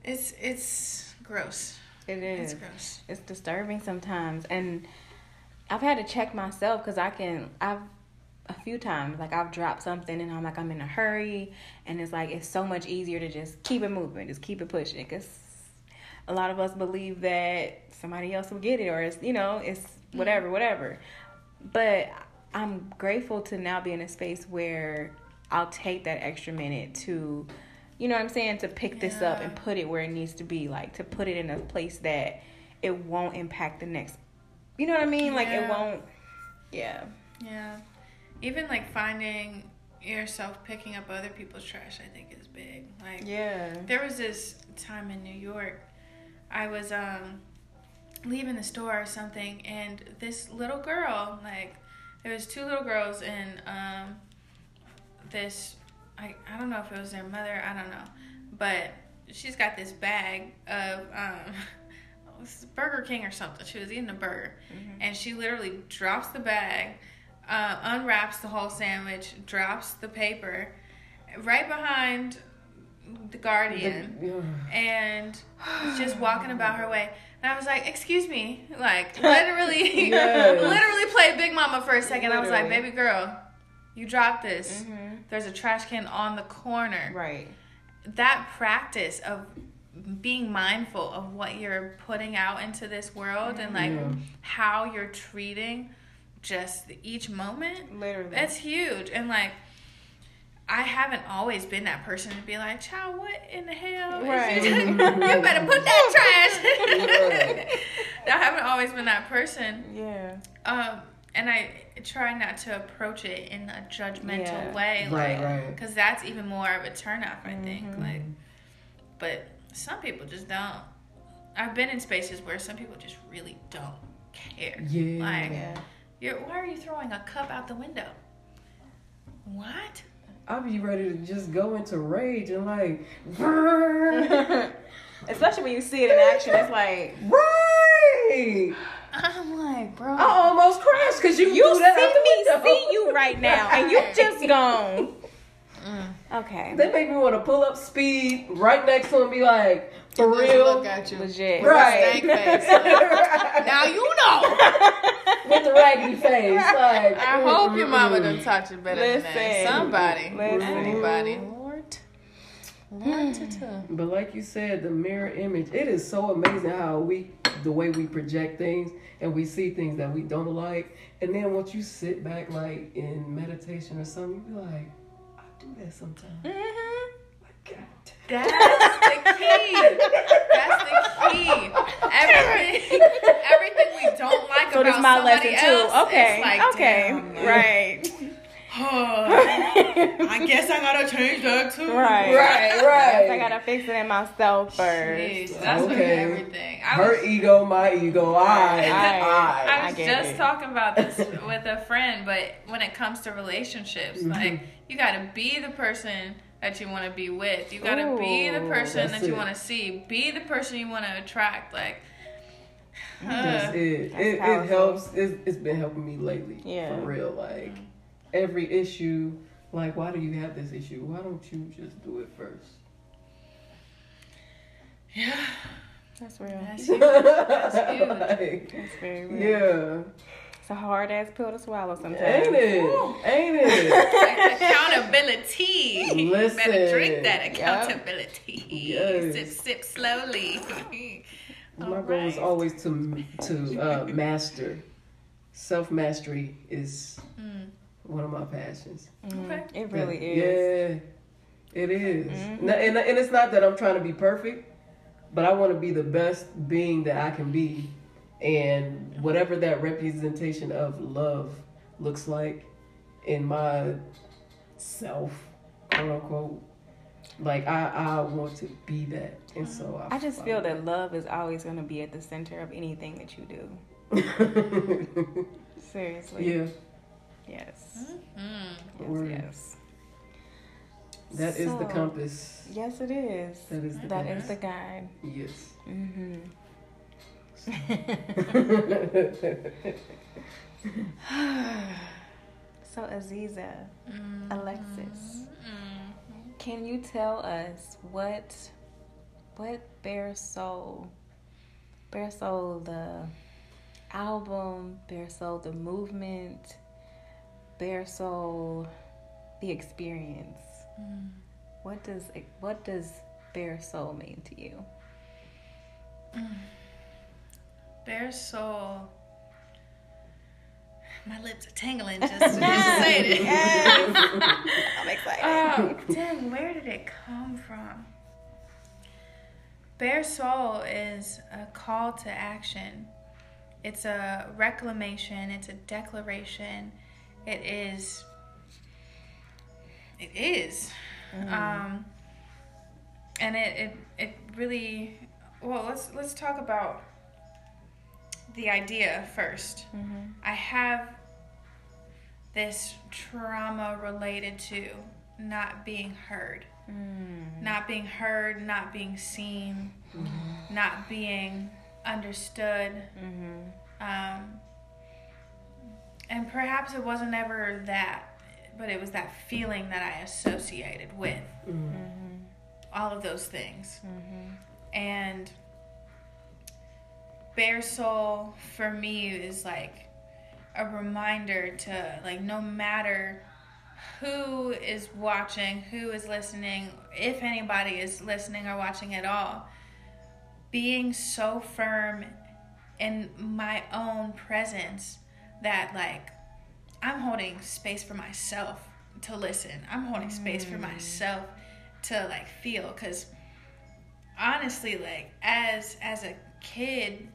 it's it's gross. It It's gross. It's disturbing sometimes, and I've had to check myself because I can. I've a few times like I've dropped something and I'm like I'm in a hurry, and it's like it's so much easier to just keep it moving, just keep it pushing, because a lot of us believe that somebody else will get it or it's you know it's mm-hmm. whatever whatever. But I'm grateful to now be in a space where I'll take that extra minute to, you know what I'm saying, to pick this up and put it where it needs to be, like to put it in a place that it won't impact the next. You know what I mean? Like it won't. Yeah. Yeah. Even like finding yourself picking up other people's trash, I think is big. Like Yeah. there was this time in New York, I was um leaving the store or something, and this little girl, like there was two little girls and um this I I don't know if it was their mother, I don't know, but she's got this bag of um was Burger King or something. She was eating a burger, and she literally drops the bag, uh, unwraps the whole sandwich, drops the paper, right behind the Guardian Yeah. and just walking about her way. And I was like, "Excuse me," like literally, Yes. literally play Big Mama for a second. I was like, "Baby girl, you dropped this. Mhm. There's a trash can on the corner." Right. That practice of being mindful of what you're putting out into this world and like Yeah. how you're treating just each moment Literally. that's huge. And like, I haven't always been that person to be like, child, what in the hell? Right. you you better put that trash. I haven't always been that person. yeah. Um, and I try not to approach it in a judgmental Yeah. way. Right, like, right. Because that's even more of a turnoff, I think. Mm-hmm. Like, but some people just don't. I've been in spaces where some people just really don't care. Yeah. Like, Yeah. you're, why are you throwing a cup out the window? What? I'll be ready to just go into rage and like, Especially when you see it in action, it's like right. I'm like, bro. I almost crashed because you, you threw that out see the me window. see you right now, and you just gone. Okay. They make me want to pull up speed right next to him and be like, for Just real? Look at you. Legit. Right. Stank face. now you know. With the raggedy face. Like, I hope your mama done taught you better than that. Somebody. Listen. Anybody. Lord. Lord to to. But like you said, the mirror image, it is so amazing how we, the way we project things and we see things that we don't like. And then once you sit back, like in meditation or something, you be like, I do that sometimes. Mhm. Like, God. That's the key. That's the key. Everything, everything we don't like So about my somebody lesson else, too. Okay. it's like, okay. damn, man. right. I guess I gotta change that too. Right. Right, right. I gotta fix it in myself first. Jeez, that's Okay. everything. I Her was, ego, my ego, I, I- I. I I was get just it. talking about this with a friend, but when it comes to relationships, Mm-hmm. like you gotta be the person that you want to be with. You gotta be the person that you want to see. Be the person you want to attract. Like, That's uh, it. That's it, it helps. It's, it's been helping me lately. Yeah. For real. Like, every issue, like, why do you have this issue? Why don't you just do it first? yeah, That's real. that's huge. That's huge. like, That's very real. yeah. It's a hard ass pill to swallow sometimes. Ain't it? Ain't it? Like, accountability. You better drink that Yep. accountability. Yes. Sip, sip slowly. My All goal is always to to uh, master. Self mastery is Mm. one of my passions. Mm, Okay. It really Yeah, is. Yeah, it is. Mhm. N- And, and it's not that I'm trying to be perfect, but I want to be the best being that I can be. And whatever that representation of love looks like in my self, quote unquote, Like I, I want to be that, and so I. I just feel that love is always going to be at the center of anything that you do. Seriously. yeah, Yes. Mm. Yes. Word. yes. that is the compass. Yes, it is. That is the That compass. is the guide. Yes. Mm-hmm. so Aziza, Mm. Alexis, Mm. can you tell us what what Bare Soul, Bare Soul the album, Bare Soul the movement, Bare Soul the experience? Mm. What does what does Bare Soul mean to you? Bare soul. My lips are tingling just to say it. I'm excited. Oh, damn, where did it come from? Bare soul is a call to action. It's a reclamation, it's a declaration. It is it is. Um and it, it it really well let's let's talk about the idea 1st Mhm. I have this trauma related to not being heard, Mm. not being heard, not being seen, not being understood. Mhm. Um, and perhaps it wasn't ever that, but it was that feeling that I associated with Mm. Mhm. all of those things. Mhm. And bare soul for me is like a reminder to like no matter who is watching, who is listening, if anybody is listening or watching at all, being so firm in my own presence that like I'm holding space for myself to listen. I'm holding space for mm. myself to like feel cuz honestly like as as a kid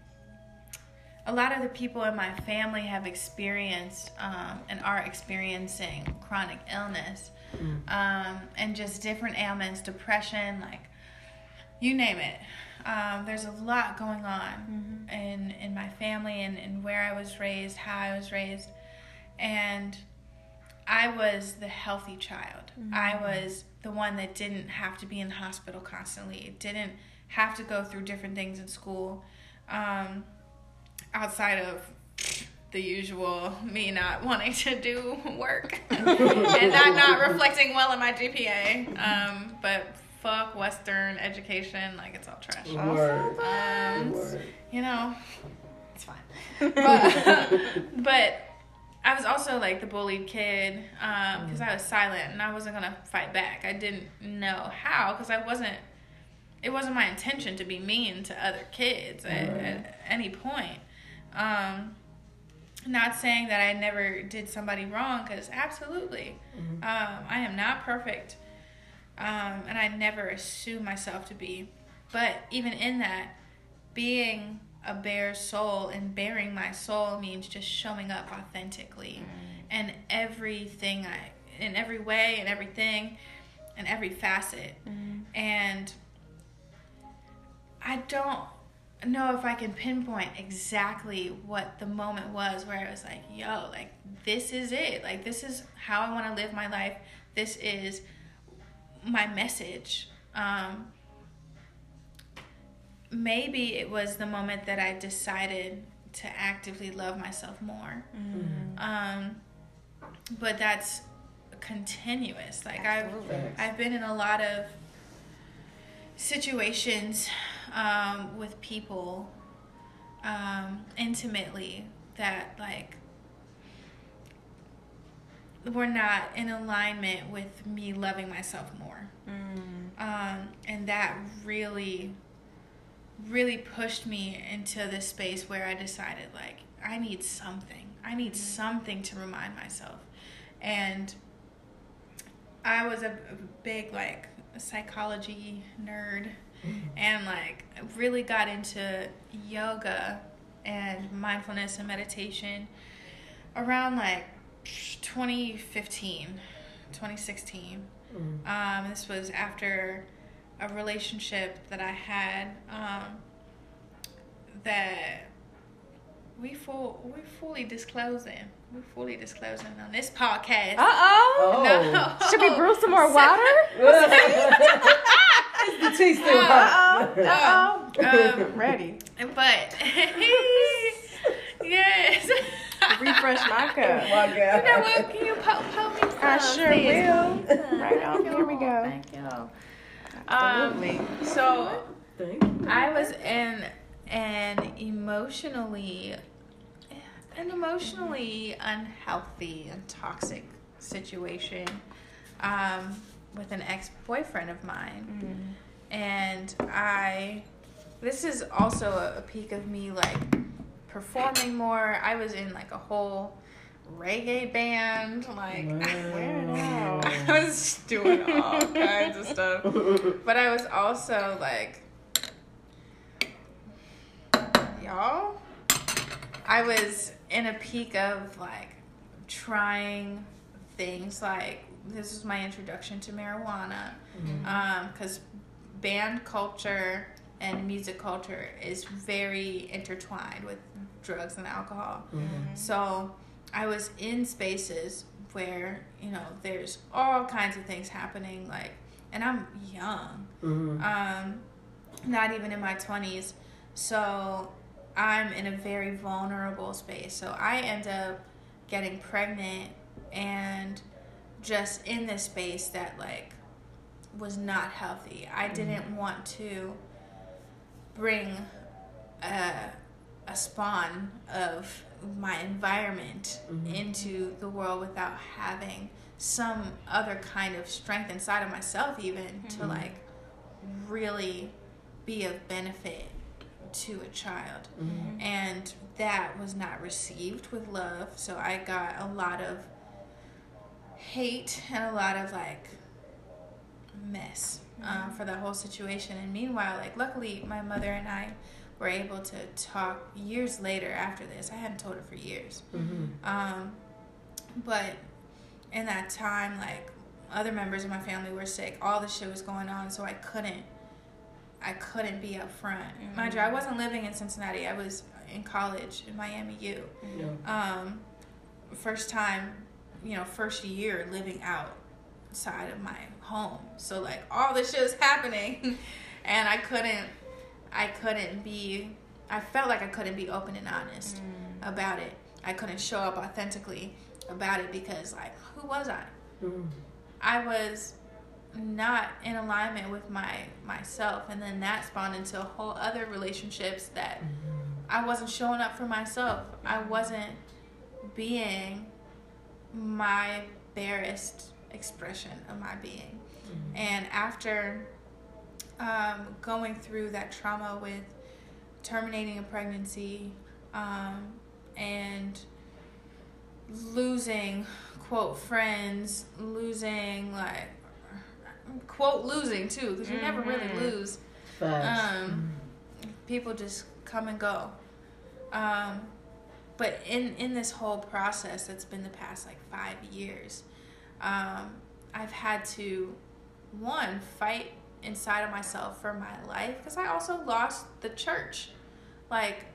a lot of the people in my family have experienced um, and are experiencing chronic illness um, and just different ailments depression like you name it. Um, there's a lot going on in in my family and, and where i was raised how i was raised. And I was the healthy child. I was the one that didn't have to be in the hospital constantly, it didn't have to go through different things in school. Um, outside of the usual me not wanting to do work and that not reflecting well in my GPA. Um, but fuck Western education, like it's all trash. Word. Um, Word. you know, it's fine. But, but I was also like the bullied kid because I was silent and I wasn't gonna fight back. I didn't know how because I wasn't. It wasn't my intention to be mean to other kids at, Right. at any point. Um, not saying that I never did somebody wrong because absolutely, um, I am not perfect, um, and I never assume myself to be. But even in that, being a bare soul and bearing my soul means just showing up authentically. And everything I in every way and everything and every facet. And I don't know if I can pinpoint exactly what the moment was where I was like, yo, like this is it. Like this is how I want to live my life. This is my message. Um, maybe it was the moment that I decided to actively love myself more. Um, but that's continuous. Like I've I've been in a lot of situations um, with people um, intimately that like were not in alignment with me loving myself more. Mm. Um, and that really, really pushed me into this space where I decided, like, I need something. I need something to remind myself. And I was a, a big, like, psychology nerd and, like, really got into yoga and mindfulness and meditation around, like, 2015 2016. Mm. Um, this was after a relationship that I had um, that we full we fully disclosing. We fully disclosing on this podcast. Uh oh. No. Should we brew some more water? Is the tea still hot? Uh oh. Um, Ready. But yes. Refresh my cup. Oh my You know what? Can you po- po me some? I sure please? will. Right on. Thank Here we you. go. Thank you. Um, Absolutely. so Thank you. I was in an emotionally an emotionally unhealthy and toxic situation um, with an ex boyfriend of mine. Mm. And I this is also a, a peak of me like performing more. I was in like a whole reggae band, like Wow. I was doing all kinds of stuff. But I was also like, y'all, I was in a peak of like trying things like this was my introduction to marijuana because band culture and music culture is very intertwined with drugs and alcohol. So I was in spaces where, you know, there's all kinds of things happening, like, and I'm young, Mhm. um, not even in my 20s. So I'm in a very vulnerable space. So I end up getting pregnant and just in this space that, like, was not healthy. I mm-hmm. didn't want to bring a, a spawn of my environment mm-hmm. into the world without having some other kind of strength inside of myself even to mm-hmm. like really be of benefit to a child. And that was not received with love so i got a lot of hate and a lot of like mess um, for the whole situation. And meanwhile like luckily my mother and i were able to talk years later after this. I hadn't told her for years. Um, but in that time like other members of my family were sick. All the shit was going on so i couldn't i couldn't be up front mind you i wasn't living in cincinnati. I was in college in miami u. Yeah. um, first time, you know, first year living outside of my home. So like all this shit was happening, and I couldn't, I couldn't be, I felt like I couldn't be open and honest about it. I couldn't show up authentically about it because like who was I? Mhm. I was not in alignment with my myself and then that spawned into a whole other relationships that I wasn't showing up for myself. I wasn't being my barest expression of my being. And after um, going through that trauma with terminating a pregnancy um, and losing quote friends, losing like quote losing too, because you never really Mhm. lose um, people just come and go. Um, but in in this whole process that's been the past like five years, um, I've had to one fight inside of myself for my life because I also lost the church. Like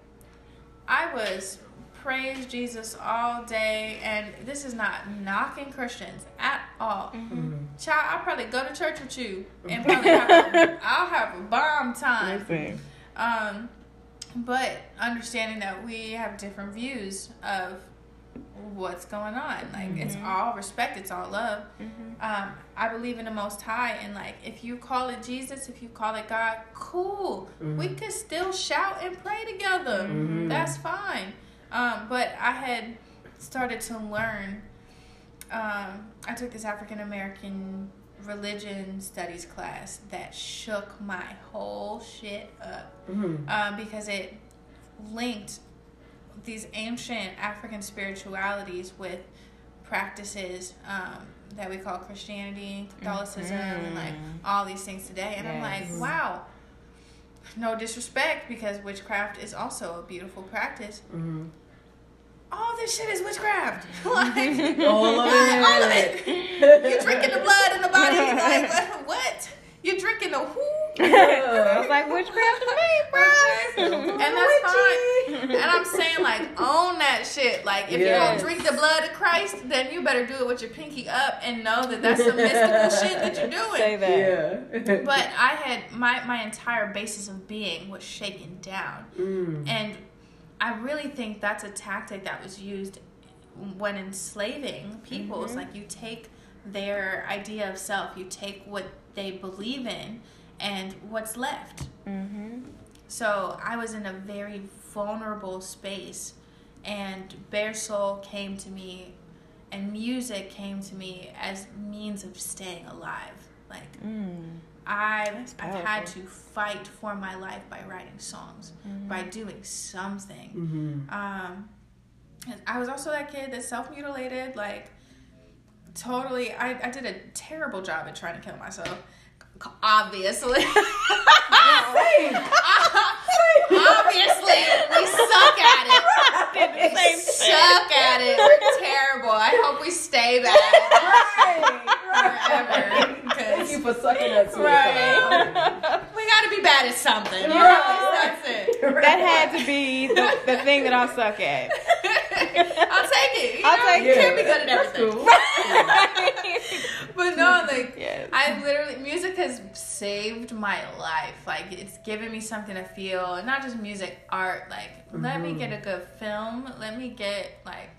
I was praise Jesus all day, and this is not knocking Christians at all. Mhm. Child, I'll probably go to church with you and probably have a, I'll have a bomb time. Listen. Um, but understanding that we have different views of what's going on, like it's all respect, it's all love. Um, I believe in the Most High, and like if you call it Jesus, if you call it God, cool. We could still shout and pray together. That's fine. Um, but I had started to learn. Um, I took this African American religion studies class that shook my whole shit up Mhm. um, because it linked these ancient African spiritualities with practices um, that we call Christianity, Catholicism, and like all these things today. And I'm like, wow. No disrespect because witchcraft is also a beautiful practice. Mhm. All this shit is witchcraft. like, All of it. all of it. You drinking the blood in the body. Like, what? You're drinking the who? I was like witchcraft to me, bro. and that's fine. And I'm saying, like, own that shit. Like, if you Yes. don't drink the blood of Christ, then you better do it with your pinky up and know that that's some mystical shit that you're doing. Say that. Yeah. But I had my my entire basis of being was shaken down, Mm. and I really think that's a tactic that was used when enslaving people. It's like you take their idea of self, you take what they believe in, and what's left. Mm-hmm. So I was in a very vulnerable space, and Bare Soul came to me, and music came to me as means of staying alive. Like Mm. I've I've had to fight for my life by writing songs, by doing something. Mm-hmm. Um, and I was also that kid that self mutilated, like totally. I, I did a terrible job at trying to kill myself. Obviously. Obviously, we suck at it. We suck at it. We're terrible. I hope we stay bad forever. Thank 'cause you for sucking that sweet Right. we gotta be bad at something. You know? Right. That's it. That had to be the, the thing that I suck at. I'll take it. You I'll know, take you it. can't be good at That's everything. cool. But no, like Yes. I literally music has saved my life. Like it's given me something to feel, not just music, art. Like let me get a mm-hmm. good film. Let me get like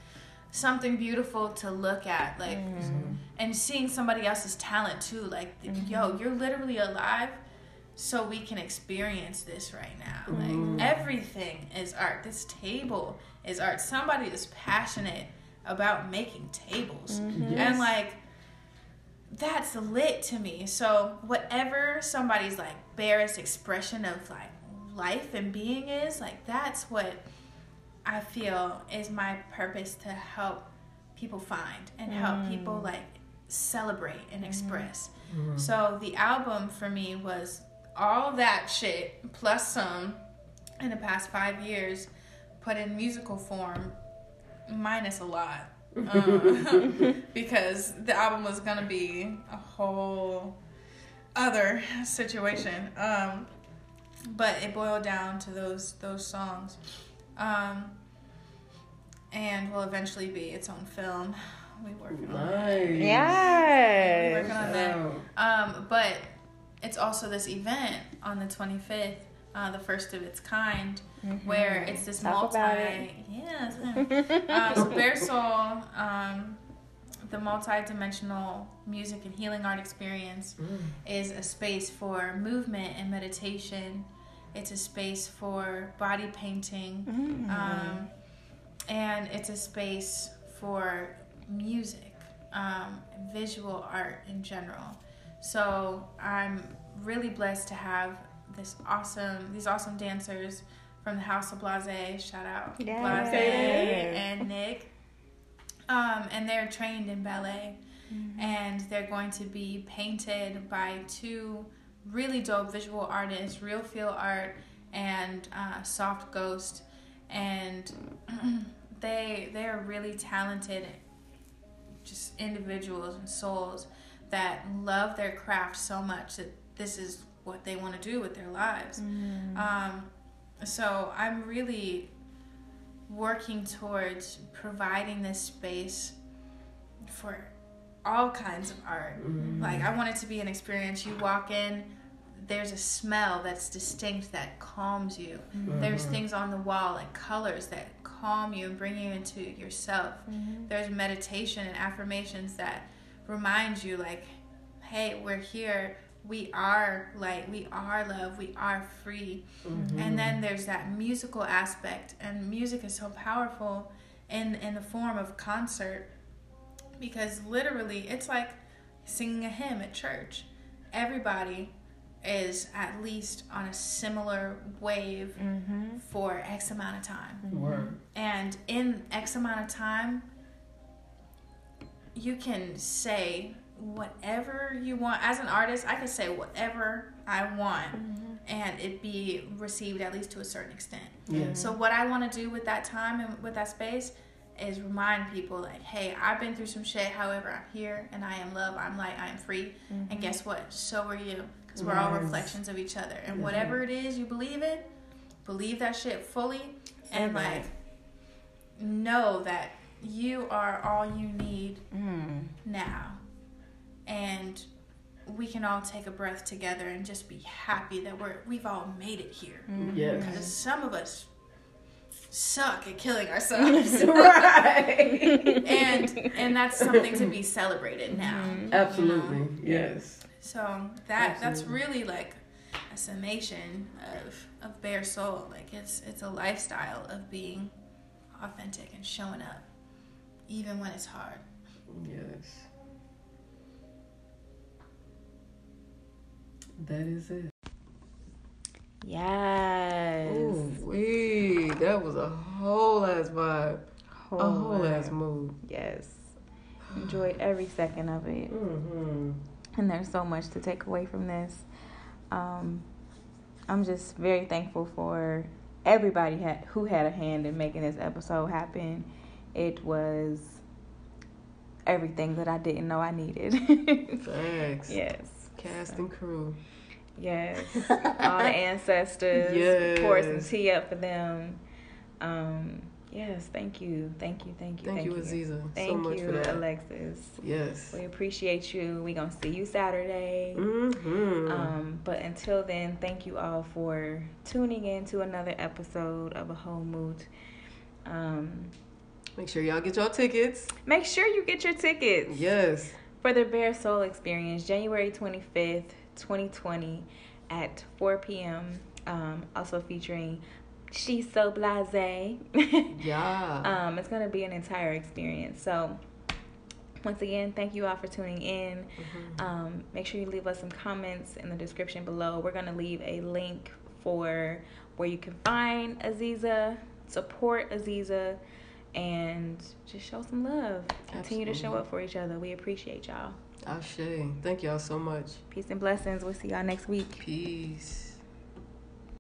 something beautiful to look at. Like mm-hmm. and seeing somebody else's talent too. Like yo, mm-hmm. you're literally alive. So we can experience this right now. Like everything is art. This table is art. Somebody is passionate about making tables. Yes. And like that's lit to me. So whatever somebody's like barest expression of like life and being is, like that's what I feel is my purpose to help people find and help mm. people like celebrate and mm-hmm. express. Mm-hmm. So the album for me was all that shit plus some in the past five years put in musical form minus a lot um, because the album was gonna be a whole other situation. Um, but it boiled down to those those songs. Um, and will eventually be its own film. We working on it Nice. We're working on that. Um, but it's also this event on the 25th, uh, the first of its kind, where it's this Talk multi. about it. Yes. uh, so Bare Soul, um, the multi-dimensional music and healing art experience, Mm. is a space for movement and meditation. It's a space for body painting, um, and it's a space for music, um, visual art in general. So I'm really blessed to have this awesome, these awesome dancers from the House of Blase. Shout out Yay. Blase and Nick. Um, and they're trained in ballet, and they're going to be painted by two really dope visual artists, Real Feel Art and uh, Soft Ghost, and they they are really talented, just individuals and souls that love their craft so much that this is what they want to do with their lives. Um, so I'm really working towards providing this space for all kinds of art. Mm. Like I want it to be an experience. You walk in, there's a smell that's distinct that calms you. There's mm-hmm. things on the wall like colors that calm you and bring you into yourself. Mm-hmm. There's meditation and affirmations that remind you like, hey, we're here. We are light. We are love. We are free. Mm-hmm. And then there's that musical aspect, and music is so powerful in in the form of concert because literally it's like singing a hymn at church. Everybody is at least on a similar wave mm-hmm. for X amount of time. Mm-hmm. Word. And in X amount of time, you can say whatever you want. As an artist, I can say whatever I want and it be received at least to a certain extent. Yeah. So what I want to do with that time and with that space is remind people like, hey, I've been through some shit. However, I'm here and I am love. I'm light. I am free. Mm-hmm. And guess what? So are you. Because we're all reflections of each other. And Yes. whatever it is you believe in, believe that shit fully. And Say like, know that you are all you need Mm. now. And we can all take a breath together and just be happy that we're we've all made it here. Mm-hmm. Yes. Because some of us suck at killing ourselves. right. and and that's something to be celebrated now. Absolutely. Yes. So that that's really like a summation of of bare soul. Like it's it's a lifestyle of being authentic and showing up, even when it's hard. Yes. That is it. Yes. Ooh, wee. That was a whole ass vibe. a whole ass lot. mood. Yes. Enjoyed every second of it. Mm-hmm. And there's so much to take away from this. Um, I'm just very thankful for everybody had, who had a hand in making this episode happen. It was everything that I didn't know I needed. Thanks. yes. Cast and crew. Yes. All the ancestors. Yes. Pour some tea up for them. Um, yes, thank you. Thank you. Thank you. Thank, you, Aziza, Thank so much you, for that. Alexis. Yes. We appreciate you. we gonna see you Saturday. Mm-hmm. Um, but until then, thank you all for tuning in to another episode of A Whole Mood. Um, Make sure y'all get y'all tickets. make sure you get your tickets Yes. for the Bare Soul Experience, January 25th, 2020 at 4 p.m. Um, also featuring She's So Blase. Yeah. um, it's going to be an entire experience. So, once again, thank you all for tuning in. Mhm. Um, make sure you leave us some comments in the description below. We're going to leave a link for where you can find Aziza, support Aziza, and just show some love. Continue to show up for each other. We appreciate y'all. Ashe. Thank y'all so much. Peace and blessings. We'll see y'all next week. Peace.